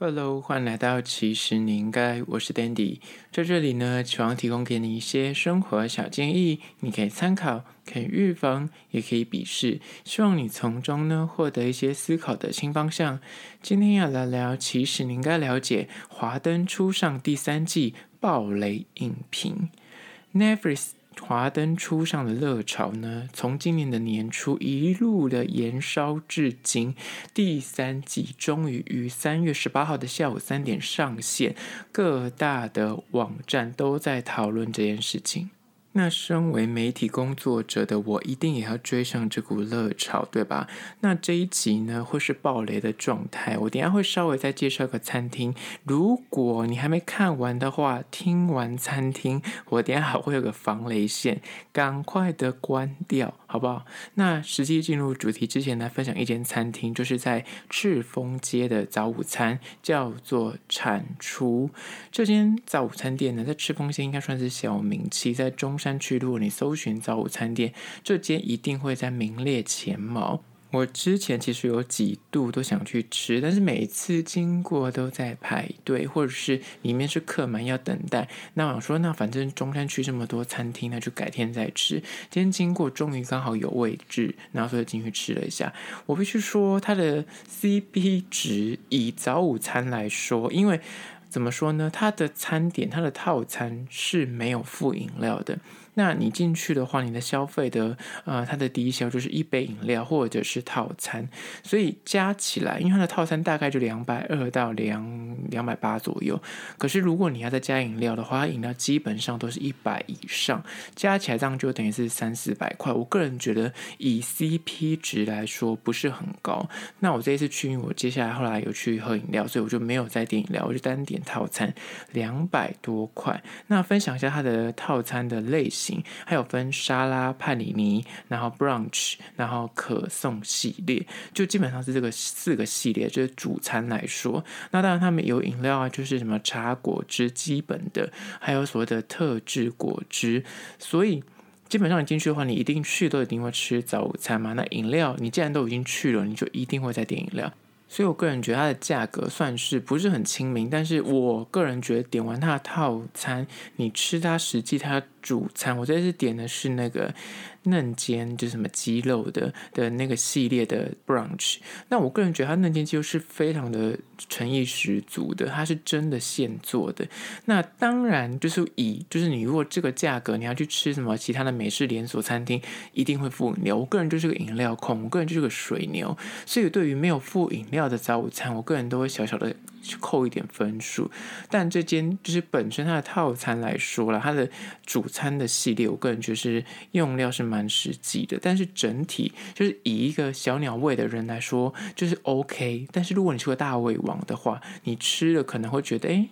Hello，欢迎来到其实你应该，我是 Dandy，在这里呢，希望提供给你一些生活小建议，你可以参考，可以预防，也可以鄙视，希望你从中呢获得一些思考的新方向。今天要来聊，其实你应该了解《华灯初上》第三季爆雷影评，Netflix。华灯初上的热潮呢，从今年的年初一路的延烧至今，第三季终于于三月十八号的下午三点上线，各大的网站都在讨论这件事情。那身为媒体工作者的我，一定也要追上这股热潮，对吧？那这一集呢，会是暴雷的状态。我等下会稍微再介绍个餐厅，如果你还没看完的话，听完餐厅，我等下还会有个防雷线，赶快的关掉，好不好？那实际进入主题之前呢，分享一间餐厅，就是在赤峰街的早午餐，叫做产厨。这间早午餐店呢，在赤峰街应该算是小名气，在中山区，如果你搜寻早午餐店，这间一定会在名列前茅。我之前其实有几度都想去吃，但是每次经过都在排队，或者是里面是客满要等待。那我想说，那反正中山区这么多餐厅，那就改天再吃。今天经过，终于刚好有位置，然后所以进去吃了一下。我必须说，它的 CP 值以早午餐来说，因为。怎么说呢？它的餐点，它的套餐是没有附饮料的。那你进去的话，你的消费的呃，它的低消就是一杯饮料或者是套餐，所以加起来，因为它的套餐大概就两百二到两两百八左右。可是如果你要再加饮料的话，饮料基本上都是一百以上，加起来这样就等于是三四百块。我个人觉得以 CP 值来说不是很高。那我这一次去，因为我接下来后来有去喝饮料，所以我就没有再点饮料，我就单点套餐，两百多块。那分享一下它的套餐的类型。还有分沙拉、帕尼尼，然后 brunch，然后可颂系列，就基本上是这个四个系列。就是主餐来说，那当然他们有饮料啊，就是什么茶果汁基本的，还有所谓的特制果汁。所以基本上你进去的话，你一定去都一定会吃早餐嘛。那饮料你既然都已经去了，你就一定会再点饮料。所以我个人觉得它的价格算是不是很亲民，但是我个人觉得点完它的套餐，你吃它实际它主餐，我这次点的是那个。嫩煎就是什么鸡肉的的那个系列的 brunch，那我个人觉得它嫩煎鸡肉是非常的诚意十足的，它是真的现做的。那当然就是以就是你如果这个价格你要去吃什么其他的美式连锁餐厅，一定会附饮料。我个人就是个饮料控，我个人就是个水牛，所以对于没有附饮料的早午餐，我个人都会小小的。去扣一点分数，但这间就是本身它的套餐来说了，它的主餐的系列，我个人觉得是用料是蛮实际的。但是整体就是以一个小鸟胃的人来说，就是 OK。但是如果你是个大胃王的话，你吃了可能会觉得，哎，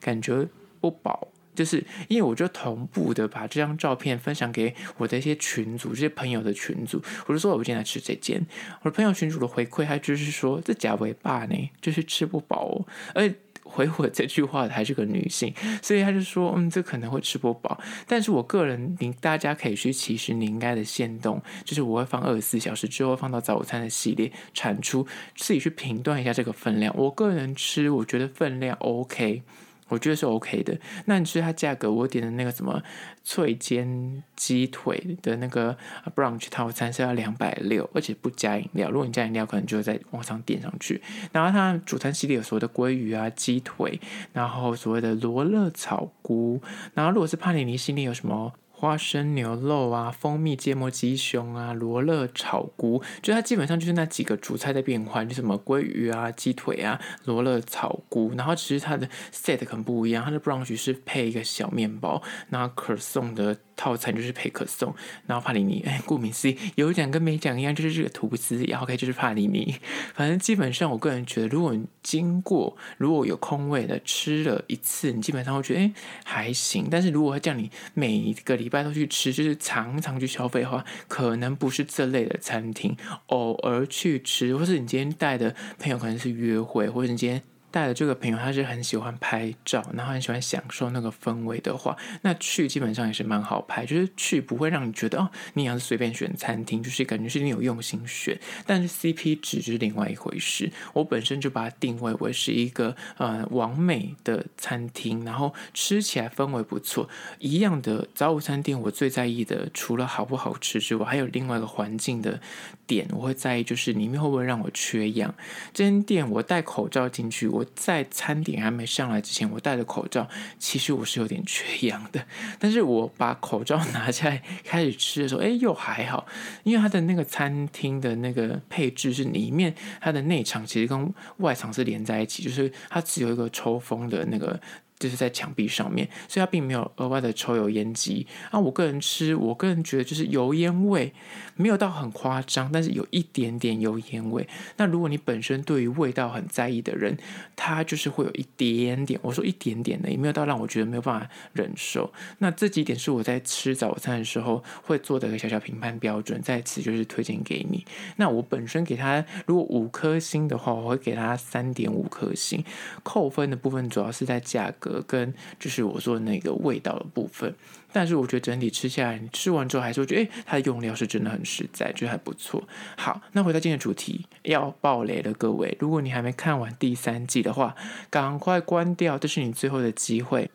感觉不饱。就是因为我就同步的把这张照片分享给我的一些群组，这些朋友的群组，我就说我今天来吃这间，我的朋友群组的回馈，他就是说这假尾巴呢，就是吃不饱哦，而回我这句话的还是个女性，所以他就说嗯，这可能会吃不饱，但是我个人，你大家可以去其实你应该的限动，就是我会放二十四小时之后放到早餐的系列产出，自己去评断一下这个分量，我个人吃我觉得分量 OK。我觉得是 OK 的。那你吃它价格，我点的那个什么脆煎鸡腿的那个 brunch 套餐是要两百六，而且不加饮料。如果你加饮料，可能就会再往上点上去。然后它主餐系列有所谓的鲑鱼啊、鸡腿，然后所谓的罗勒草菇。然后如果是帕尼尼系列，有什么？花生牛肉啊，蜂蜜芥末鸡胸啊，罗勒炒菇，就它基本上就是那几个主菜在变换，就什么鲑鱼啊、鸡腿啊、罗勒炒菇，然后其实它的 set 可能不一样，它的 brunch 是配一个小面包，然后可送的。套餐就是配可颂，然后帕尼尼，哎，顾名思义，有讲跟没讲一样，就是这个吐司，然后 OK 就是帕尼尼。反正基本上，我个人觉得，如果你经过如果有空位的吃了一次，你基本上会觉得哎还行。但是如果叫你每一个礼拜都去吃，就是常常去消费的话，可能不是这类的餐厅。偶尔去吃，或是你今天带的朋友可能是约会，或者你今天。带的这个朋友他是很喜欢拍照，然后很喜欢享受那个氛围的话，那去基本上也是蛮好拍，就是去不会让你觉得哦，你要是随便选餐厅，就是感觉是你有用心选，但是 CP 值是另外一回事。我本身就把它定位为是一个呃完美的餐厅，然后吃起来氛围不错。一样的早午餐店，我最在意的除了好不好吃之外，还有另外一个环境的点，我会在意就是里面会不会让我缺氧。这间店我戴口罩进去，我在餐点还没上来之前，我戴着口罩，其实我是有点缺 氧的。但是我把口罩拿下来开始吃的时候，哎，又还好，因为它的那个餐厅的那个配置是里面它的内场其实跟外场是连在一起，就是它只有一个抽风的那个。就是在墙壁上面，所以它并没有额外的抽油烟机啊。我个人吃，我个人觉得就是油烟味没有到很夸张，但是有一点点油烟味。那如果你本身对于味道很在意的人，他就是会有一点点，我说一点点的，也没有到让我觉得没有办法忍受。那这几点是我在吃早餐的时候会做的一个小小评判标准，在此就是推荐给你。那我本身给他如果五颗星的话，我会给他三点五颗星。扣分的部分主要是在价格。跟就是我说的那个味道的部分，但是我觉得整体吃下来，你吃完之后还是会觉得，诶，它的用料是真的很实在，觉得还不错。好，那回到今天主题，要爆雷了，各位，如果你还没看完第三季的话，赶快关掉，这是你最后的机会。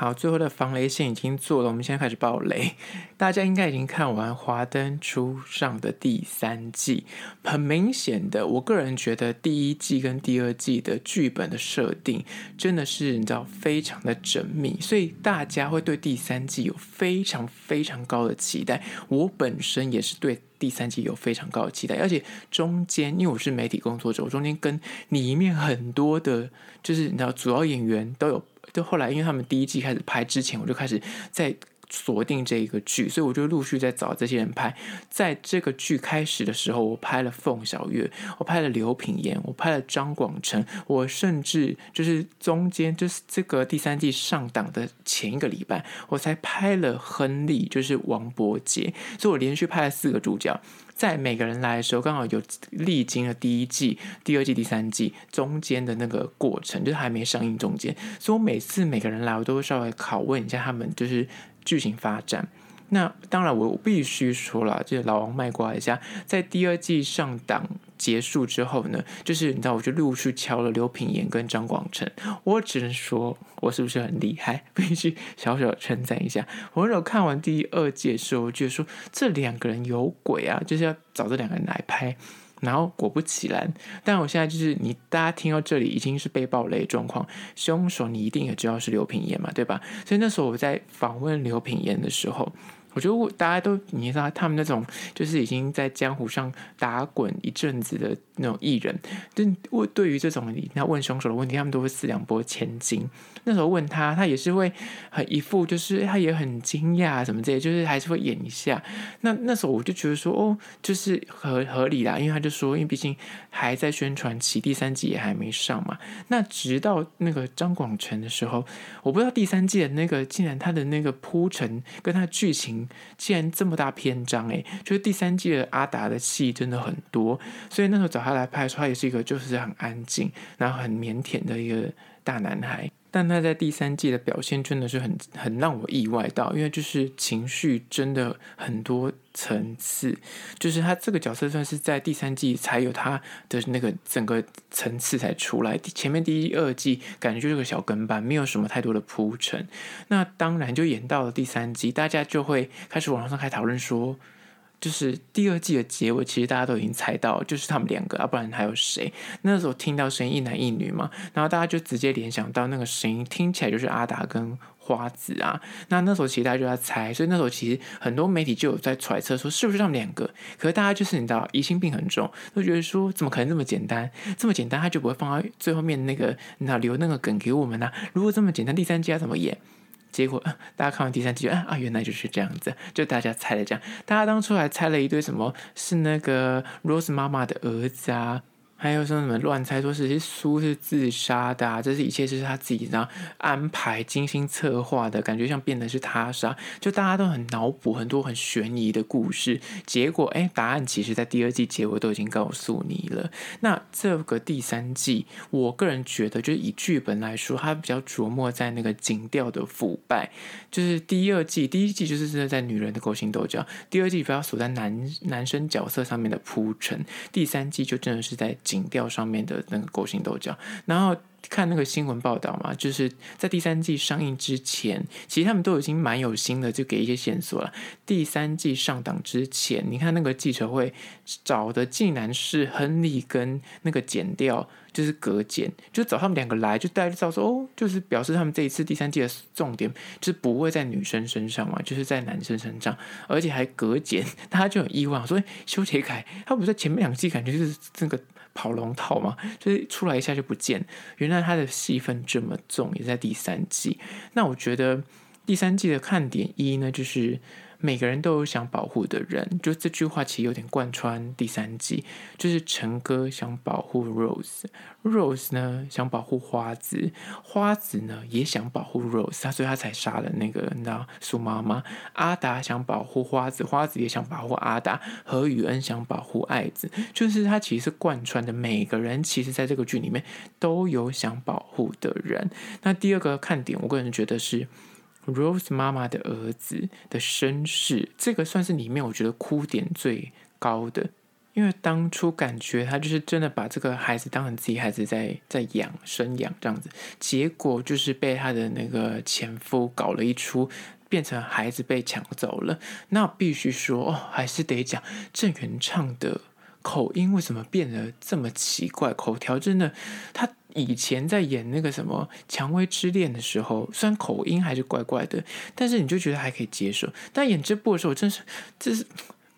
好，最后的防雷线已经做了，我们现在开始爆雷。大家应该已经看完《华灯初上》的第三季，很明显的，我个人觉得第一季跟第二季的剧本的设定真的是你知道非常的缜密，所以大家会对第三季有非常非常高的期待。我本身也是对第三季有非常高的期待，而且中间因为我是媒体工作者，我中间跟里面很多的，就是你知道主要演员都有。就后来，因为他们第一季开始拍之前，我就开始在锁定这一个剧，所以我就陆续在找这些人拍。在这个剧开始的时候，我拍了凤小岳，我拍了刘品言，我拍了张广成，我甚至就是中间就是这个第三季上档的前一个礼拜，我才拍了亨利，就是王柏杰，所以我连续拍了四个主角。在每个人来的时候，刚好有历经了第一季、第二季、第三季中间的那个过程，就是还没上映中间，所以我每次每个人来，我都会稍微拷问一下他们，就是剧情发展。那当然，我必须说了，就是老王卖瓜一下，在第二季上档结束之后呢，就是你知道，我就陆续敲了刘品言跟张广成。我只能说，我是不是很厉害？必须小小称赞一下。我有看完第二季的时候，我就说这两个人有鬼啊，就是要找这两个人来拍。然后果不其然，但我现在就是你大家听到这里已经是被爆雷状况，凶手你一定也知道是刘品言嘛，对吧？所以那时候我在访问刘品言的时候。我觉得大家都你知道，他们那种就是已经在江湖上打滚一阵子的那种艺人，就问对于这种你要问凶手的问题，他们都会四两拨千斤。那时候问他，他也是会很一副就是他也很惊讶什么之类，就是还是会演一下。那那时候我就觉得说，哦，就是合合理啦，因为他就说，因为毕竟还在宣传期，第三季也还没上嘛。那直到那个张广成的时候，我不知道第三季的那个竟然他的那个铺陈跟他的剧情。竟然这么大篇章诶，就是第三季的阿达的戏真的很多，所以那时候找他来拍的时候，他也是一个就是很安静，然后很腼腆的一个大男孩。但他在第三季的表现真的是很很让我意外到，因为就是情绪真的很多层次，就是他这个角色算是在第三季才有他的那个整个层次才出来，前面第一二季感觉就是个小跟班，没有什么太多的铺陈。那当然就演到了第三季，大家就会开始网上开始讨论说。就是第二季的结尾，其实大家都已经猜到，就是他们两个啊，不然还有谁？那时候听到声音一男一女嘛，然后大家就直接联想到那个声音听起来就是阿达跟花子啊。那那时候其实大家就在猜，所以那时候其实很多媒体就有在揣测说是不是他们两个。可是大家就是你知道疑心病很重，都觉得说怎么可能这么简单？这么简单他就不会放到最后面那个你知道留那个梗给我们呢、啊？如果这么简单，第三季要怎么演？结果 大家看完第三季，啊啊，原来就是这样子，就大家猜了这样。大家当初还猜了一堆什么，是那个 Rose 妈妈的儿子啊，还有说什么乱猜，说是苏是自杀的啊，这是一切是他自己然后安排、精心策划的，感觉像变得是他杀，就大家都很脑补很多很悬疑的故事。结果哎，答案其实在第二季结尾都已经告诉你了。那这个第三季，我个人觉得，就是以剧本来说，它比较琢磨在那个警调的腐败。就是第二季，第一季就是真的在女人的勾心斗角，第二季比较锁在男男生角色上面的铺陈，第三季就真的是在。警调上面的那个勾心斗角，然后看那个新闻报道嘛，就是在第三季上映之前，其实他们都已经蛮有心的，就给一些线索了。第三季上档之前，你看那个记者会找的竟然是亨利跟那个剪调，就是隔剪，就找他们两个来，就大家就知道说哦，就是表示他们这一次第三季的重点就是不会在女生身上嘛，就是在男生身上，而且还隔剪，大家就很意外，所以修杰楷他不是在前面两季感觉就是这个。跑龙套嘛，就是出来一下就不见。原来他的戏份这么重，也在第三季。那我觉得第三季的看点一呢，就是。每个人都有想保护的人，就这句话其实有点贯穿第三季。就是陈哥想保护 Rose，Rose 呢想保护花子，花子呢也想保护 Rose，他所以他才杀了那个那苏妈妈。阿达想保护花子，花子也想保护阿达。何宇恩想保护爱子，就是他其实是贯穿的。每个人其实在这个剧里面都有想保护的人。那第二个看点，我个人觉得是。Rose 妈妈的儿子的身世，这个算是里面我觉得哭点最高的，因为当初感觉他就是真的把这个孩子当成自己孩子在在养生养这样子，结果就是被他的那个前夫搞了一出，变成孩子被抢走了。那必须说哦，还是得讲郑元畅的口音为什么变得这么奇怪，口条真的他。以前在演那个什么《蔷薇之恋》的时候，虽然口音还是怪怪的，但是你就觉得还可以接受。但演这部的时候，真是就是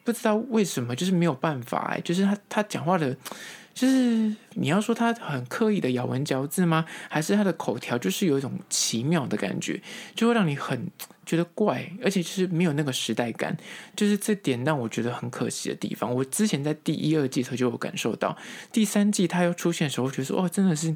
不知道为什么，就是没有办法哎，就是他他讲话的。就是你要说他很刻意的咬文嚼字吗？还是他的口条就是有一种奇妙的感觉，就会让你很觉得怪，而且就是没有那个时代感，就是这点让我觉得很可惜的地方。我之前在第一、二季的时候就有感受到，第三季他又出现的时候，我觉得说哦，真的是。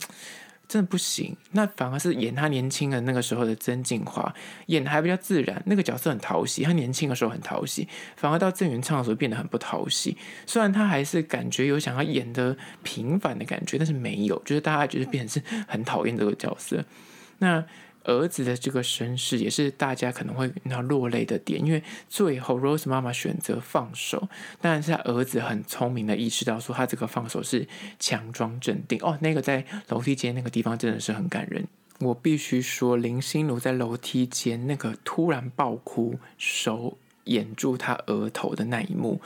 真的不行，那反而是演他年轻的那个时候的曾静华，演的还比较自然，那个角色很讨喜。他年轻的时候很讨喜，反而到郑元畅的时候变得很不讨喜。虽然他还是感觉有想要演的平凡的感觉，但是没有，就是大家觉得变成是很讨厌这个角色。那。儿子的这个身世也是大家可能会要落泪的点，因为最后 Rose 妈妈选择放手，但是他儿子很聪明的意识到说他这个放手是强装镇定哦，那个在楼梯间那个地方真的是很感人。我必须说林心如在楼梯间那个突然爆哭，手掩住他额头的那一幕。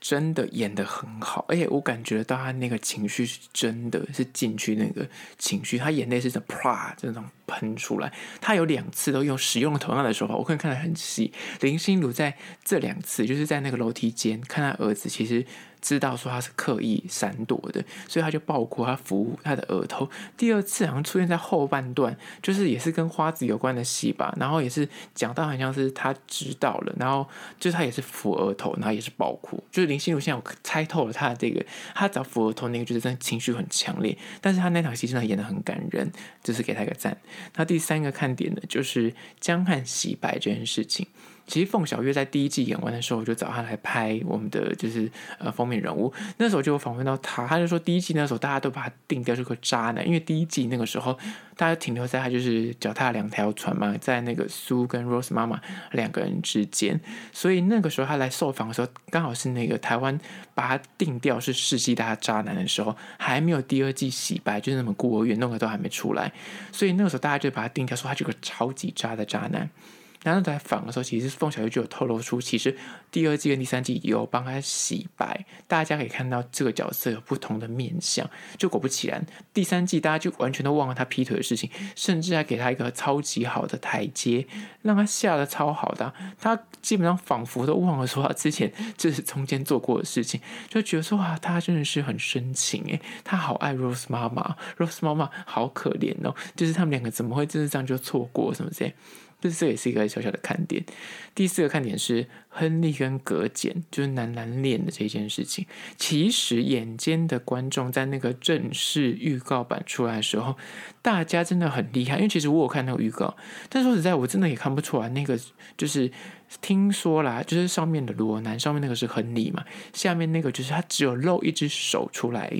真的演得很好，而且我感觉到他那个情绪是真的是进去那个情绪，他眼泪是这啪这种喷出来。他有两次都用使用了同样的手法，我可以看得很细。林心如在这两次就是在那个楼梯间看他儿子，其实。知道说他是刻意闪躲的，所以他就爆哭，他扶他的额头。第二次好像出现在后半段，就是也是跟花子有关的戏吧，然后也是讲到好像是他知道了，然后就是他也是扶额头，然后也是爆哭。就是林心如现在我猜透了他的这个，他找扶额头那个就是真的情绪很强烈，但是他那场戏真的演得很感人，就是给他一个赞。那第三个看点呢，就是江汉洗白这件事情。其实凤小岳在第一季演完的时候，我就找他来拍我们的就是呃封面人物。那时候就访问到他，他就说第一季那时候大家都把他定调是个渣男，因为第一季那个时候大家停留在他就是脚踏两条船嘛，在那个苏跟 Rose 妈妈两个人之间，所以那个时候他来受访的时候，刚好是那个台湾把他定调是世纪大渣男的时候，还没有第二季洗白，就是那么孤儿院弄个都还没出来，所以那个时候大家就把他定调说他是个超级渣的渣男。然后在访的时候，其实凤小岳就有透露出，其实第二季跟第三季有帮他洗白，大家可以看到这个角色有不同的面相。就果不其然，第三季大家就完全都忘了他劈腿的事情，甚至还给他一个超级好的台阶，让他下得超好的。他基本上仿佛都忘了说他之前这是中间做过的事情，就觉得说哇，他真的是很深情诶，他好爱 Rose 妈妈，Rose 妈妈好可怜哦，就是他们两个怎么会就是这样就错过什么之类。就是这也是一个小小的看点。第四个看点是亨利跟格简，就是男男恋的这件事情。其实眼尖的观众在那个正式预告版出来的时候，大家真的很厉害，因为其实我有看那个预告，但说实在，我真的也看不出来那个就是。听说啦，就是上面的裸男，上面那个是亨利嘛，下面那个就是他只有露一只手出来，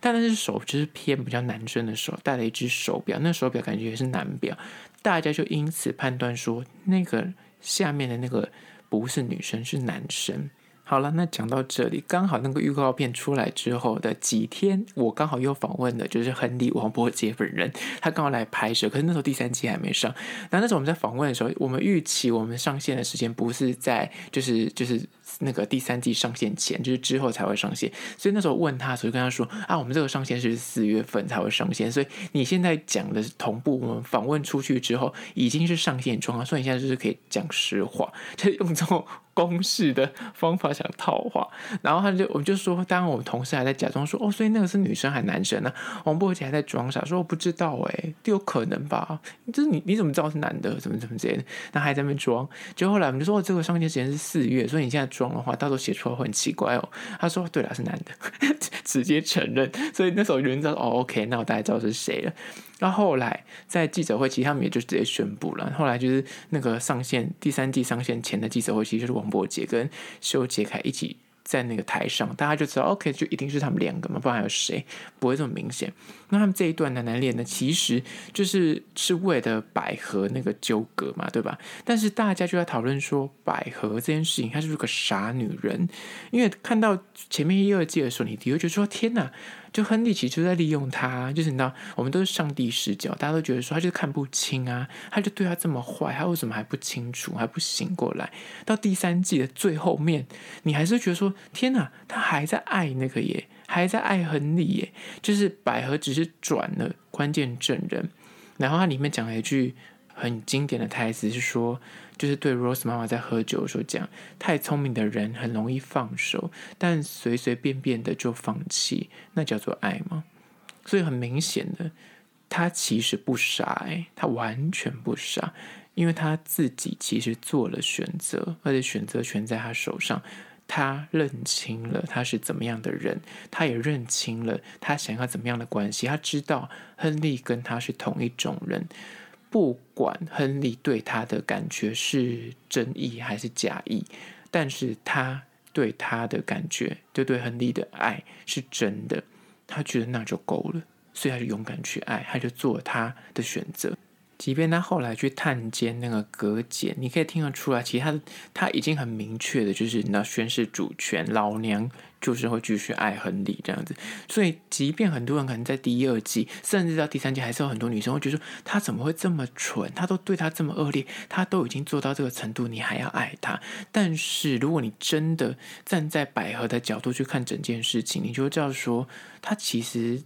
但那只手就是偏比较男生的手，戴了一只手表，那手表感觉也是男表，大家就因此判断说那个下面的那个不是女生，是男生。好了，那讲到这里，刚好那个预告片出来之后的几天，我刚好又访问的就是亨利王柏杰本人，他刚好来拍摄，可是那时候第三季还没上。那那时候我们在访问的时候，我们预期我们上线的时间不是在，就是就是。那个第三季上线前，就是之后才会上线，所以那时候问他所以，跟他说啊，我们这个上线是四月份才会上线，所以你现在讲的同步，我们访问出去之后已经是上线状况，所以你现在就是可以讲实话，就是用这种公式的方法想套话。然后他就我就说，当然我们同事还在假装说哦，所以那个是女生还男生呢？王柏杰还在装傻，说我不知道哎，有可能吧？就是你你怎么知道是男的？怎么怎么之类的？那还在那边装，就后来我们就说，这个上线时间是四月，所以你现在装。的话，到时候写出来会很奇怪哦。他说：“对了，是男的，直接承认。”所以那时候有人知道哦，OK，那我大概知道是谁了。然后后来在记者会，其实他们也就直接宣布了。后来就是那个上线第三季上线前的记者会，其实就是王柏杰跟修杰楷一起。在那个台上，大家就知道，OK，就一定是他们两个嘛，不然还有谁？不会这么明显。那他们这一段男男恋呢，其实就是是为了百合那个纠葛嘛，对吧？但是大家就在讨论说，百合这件事情，她是不是个傻女人？因为看到前面一二季的时候，你的确就说，天哪！就亨利其实就在利用他，就是你知道，我们都是上帝视角，大家都觉得说他就看不清啊，他就对他这么坏，他为什么还不清楚，还不醒过来？到第三季的最后面，你还是觉得说，天哪，他还在爱那个耶，还在爱恨里耶，就是百合只是转了关键证人，然后它里面讲了一句很经典的台词是说。就是对 Rose 妈妈在喝酒的时候讲，太聪明的人很容易放手，但随随便便的就放弃，那叫做爱吗？所以很明显的，他其实不傻，诶，他完全不傻，因为他自己其实做了选择，而且选择权在他手上。他认清了他是怎么样的人，他也认清了他想要怎么样的关系。他知道亨利跟他是同一种人。不管亨利对他的感觉是真意还是假意，但是他对他的感觉，就对亨利的爱是真的，他觉得那就够了，所以他就勇敢去爱，他就做他的选择。即便他后来去探监那个葛简，你可以听得出来，其实他他已经很明确的，就是你要宣誓主权，老娘就是会继续爱亨利这样子。所以，即便很多人可能在第、二季，甚至到第三季，还是有很多女生会觉得说，他怎么会这么蠢？他都对他这么恶劣，他都已经做到这个程度，你还要爱他？但是，如果你真的站在百合的角度去看整件事情，你就会知道说，他其实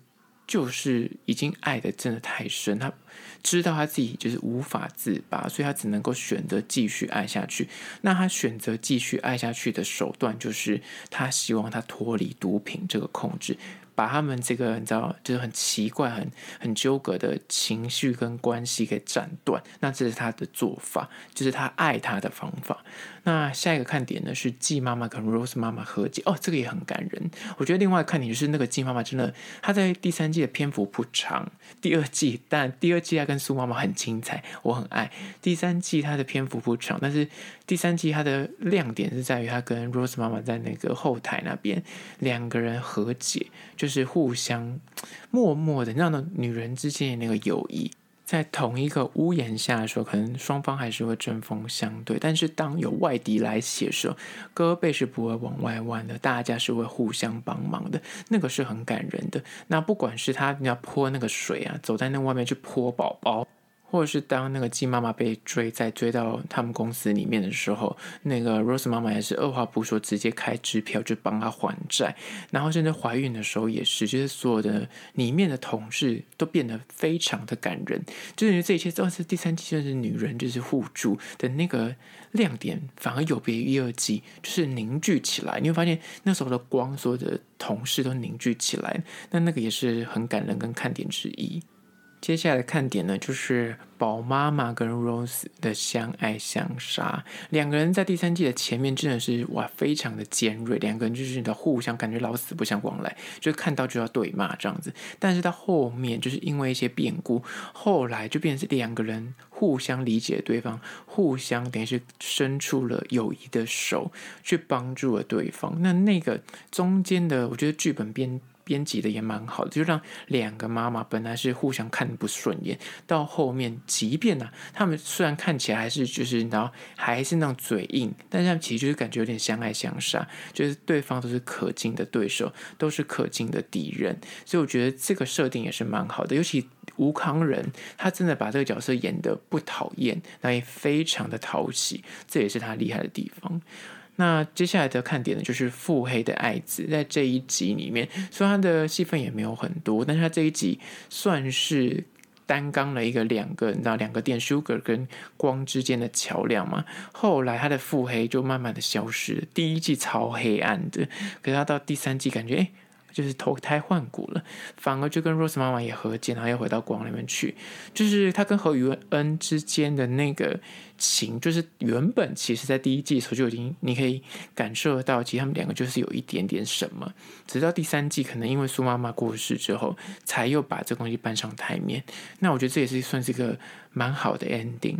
就是已经爱得真的太深，他。知道他自己就是无法自拔，所以他只能够选择继续爱下去。那他选择继续爱下去的手段，就是他希望他脱离毒品这个控制。把他们这个你知道，就是很奇怪、很很纠葛的情绪跟关系给斩断，那这是他的做法，就是他爱他的方法。那下一个看点呢是季妈妈跟 Rose 妈妈和解，哦，这个也很感人。我觉得另外看点就是那个季妈妈真的，她在第三季的篇幅不长，第二季但第二季她跟苏妈妈很精彩，我很爱。第三季她的篇幅不长，但是第三季她的亮点是在于她跟 Rose 妈妈在那个后台那边两个人和解，就。就是互相默默的，让那女人之间的那个友谊，在同一个屋檐下的时候，可能双方还是会针锋相对。但是当有外敌来袭的时候，胳膊是不会往外弯的，大家是会互相帮忙的，那个是很感人的。那不管是他要泼那个水啊，走在那外面去泼宝宝。或者是当那个鸡妈妈被追，在追到他们公司里面的时候，那个 Rose 妈妈也是二话不说，直接开支票就帮她还债。然后甚至怀孕的时候也是，就是所有的里面的同事都变得非常的感人。就是这一切都是第三季，就是女人就是互助的那个亮点，反而有别于一二季，就是凝聚起来。你会发现那时候的光，所有的同事都凝聚起来，那那个也是很感人跟看点之一。接下来的看点呢，就是宝妈妈跟 Rose 的相爱相杀。两个人在第三季的前面真的是哇，非常的尖锐，两个人就是的互相感觉老死不相往来，就看到就要对骂这样子。但是到后面就是因为一些变故，后来就变成是两个人互相理解对方，互相等于是伸出了友谊的手去帮助了对方。那那个中间的，我觉得剧本编。编辑的也蛮好的，就让两个妈妈本来是互相看不顺眼，到后面，即便呢、他们虽然看起来还是就是然后还是那种嘴硬，但是他们其实就是感觉有点相爱相杀，就是对方都是可敬的对手，都是可敬的敌人，所以我觉得这个设定也是蛮好的。尤其吴康仁，他真的把这个角色演得不讨厌，那也非常的讨喜，这也是他厉害的地方。那接下来的看点呢，就是腹黑的爱子，在这一集里面，虽然他的戏份也没有很多，但是他这一集算是担纲了一个两个，你知道两个电 Sugar 跟光之间的桥梁嘛。后来他的腹黑就慢慢的消失了，第一季超黑暗的，可是他到第三季感觉诶就是投胎换骨了，反而就跟 Rose 妈妈也和解，然后又回到光里面去。就是他跟何宇恩之间的那个情，就是原本其实在第一季的时候就已经，你可以感受得到，其实他们两个就是有一点点什么。直到第三季，可能因为苏妈妈过世之后，才又把这东西搬上台面。那我觉得这也是算是一个蛮好的 ending。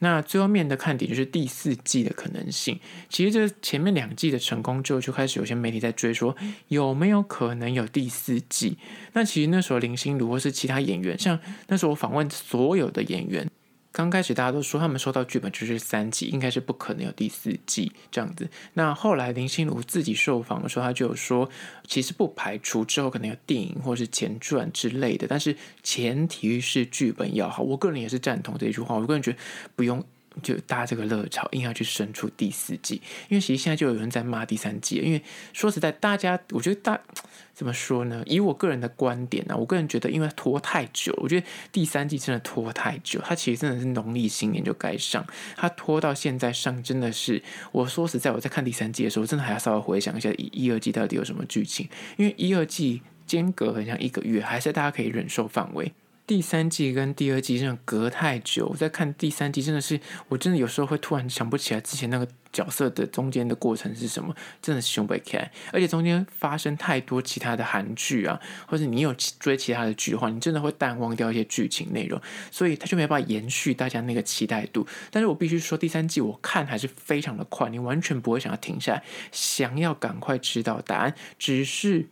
那最后面的看点就是第四季的可能性。其实这前面两季的成功之后，就开始有些媒体在追说有没有可能有第四季。那其实那时候林心如或是其他演员，像那时候我访问所有的演员。刚开始大家都说他们收到剧本就是三季，应该是不可能有第四季这样子。那后来林心如自己受访的时候，他就有说，其实不排除之后可能有电影或是前传之类的，但是前提是剧本要好。我个人也是赞同这句话，我个人觉得不用。就搭这个热潮，硬要去生出第四季，因为其实现在就有人在骂第三季。因为说实在，大家我觉得大怎么说呢？以我个人的观点呢、我个人觉得，因为拖太久，我觉得第三季真的拖太久。它其实真的是农历新年就该上，它拖到现在上，真的是我说实在，我在看第三季的时候，真的还要稍微回想一下一、一二季到底有什么剧情，因为一二季间隔很像一个月，还是大家可以忍受范围。第三季跟第二季真的隔太久，我在看第三季真的是，我真的有时候会突然想不起来之前那个角色的中间的过程是什么，真的是胸背开，而且中间发生太多其他的韩剧啊，或者你有追其他的剧的话，你真的会淡忘掉一些剧情内容，所以他就没办法延续大家那个期待度。但是我必须说，第三季我看还是非常的快，你完全不会想要停下来，想要赶快知道答案，只是。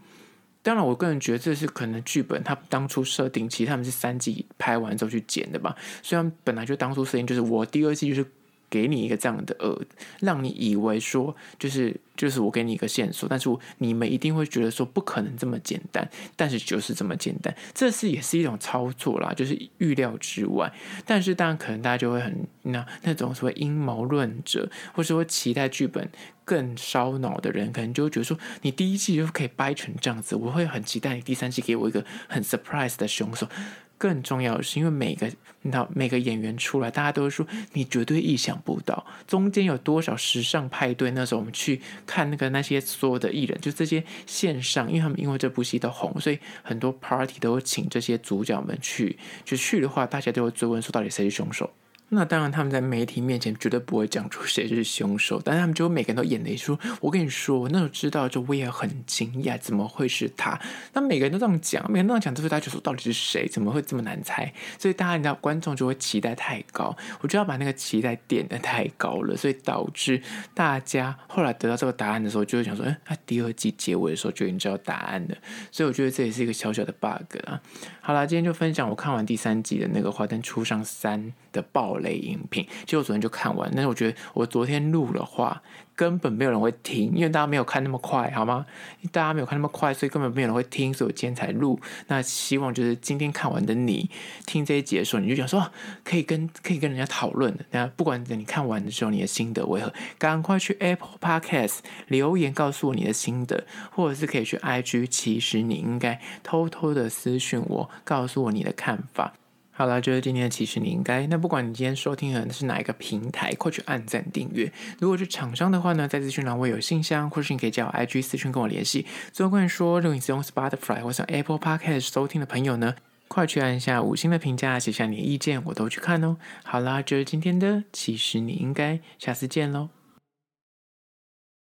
当然，我个人觉得这是可能剧本他当初设定，其实他们是三季拍完之后去剪的吧。虽然本来就当初设定就是我第二季就是。给你一个这样的呃，让你以为说就是就是我给你一个线索，但是你们一定会觉得说不可能这么简单，但是就是这么简单，这是也是一种操作啦，就是预料之外。但是当然可能大家就会很那那种所谓阴谋论者，或是说期待剧本更烧脑的人，可能就会觉得说你第一季就可以掰成这样子，我会很期待你第三季给我一个很 surprise 的凶手。更重要的是，因为每个你知道每个演员出来，大家都会说你绝对意想不到，中间有多少时尚派对。那时候我们去看那个那些所有的艺人，就这些线上，因为他们因为这部戏都红，所以很多 party 都会请这些主角们去。就去的话，大家都会追问说，到底谁是凶手？那当然，他们在媒体面前绝对不会讲出谁是凶手，但是他们就每个人都演了一出。我跟你说，我那时候知道就我也很惊讶，怎么会是他？那每个人都这样讲，每个人都这样讲，之后大家就说到底是谁？怎么会这么难猜？所以大家你知道，观众就会期待太高，我就要把那个期待点得太高了，所以导致大家后来得到这个答案的时候，就会想说，哎，他第二季结尾的时候就已经知道答案了。所以我觉得这也是一个小小的 bug 啊。好了，今天就分享我看完第三季的那个《华灯初上三》的爆类影评，其实我昨天就看完，但是我觉得我昨天录的话，根本没有人会听，因为大家没有看那么快，好吗？大家没有看那么快，所以根本没有人会听，所以我今天才录。那希望就是今天看完的你，听这一集的时候，你就想说可以跟可以跟人家讨论的。那不管你看完的时候你的心得为何，赶快去 Apple Podcast 留言告诉我你的心得，或者是可以去 IG，其实你应该偷偷的私讯我，告诉我你的看法。好了，就是今天的，其实你应该。那不管你今天收听的是哪一个平台，快去按赞订阅。如果是厂商的话呢，在资讯栏我有信箱，或是你可以加我 IG 私讯跟我联系。最后跟你说，如果你是用 Spotify 或者 Apple Podcast 收听的朋友呢，快去按一下五星的评价，写下你的意见，我都去看哦。好啦，这是今天的，其实你应该下次见喽。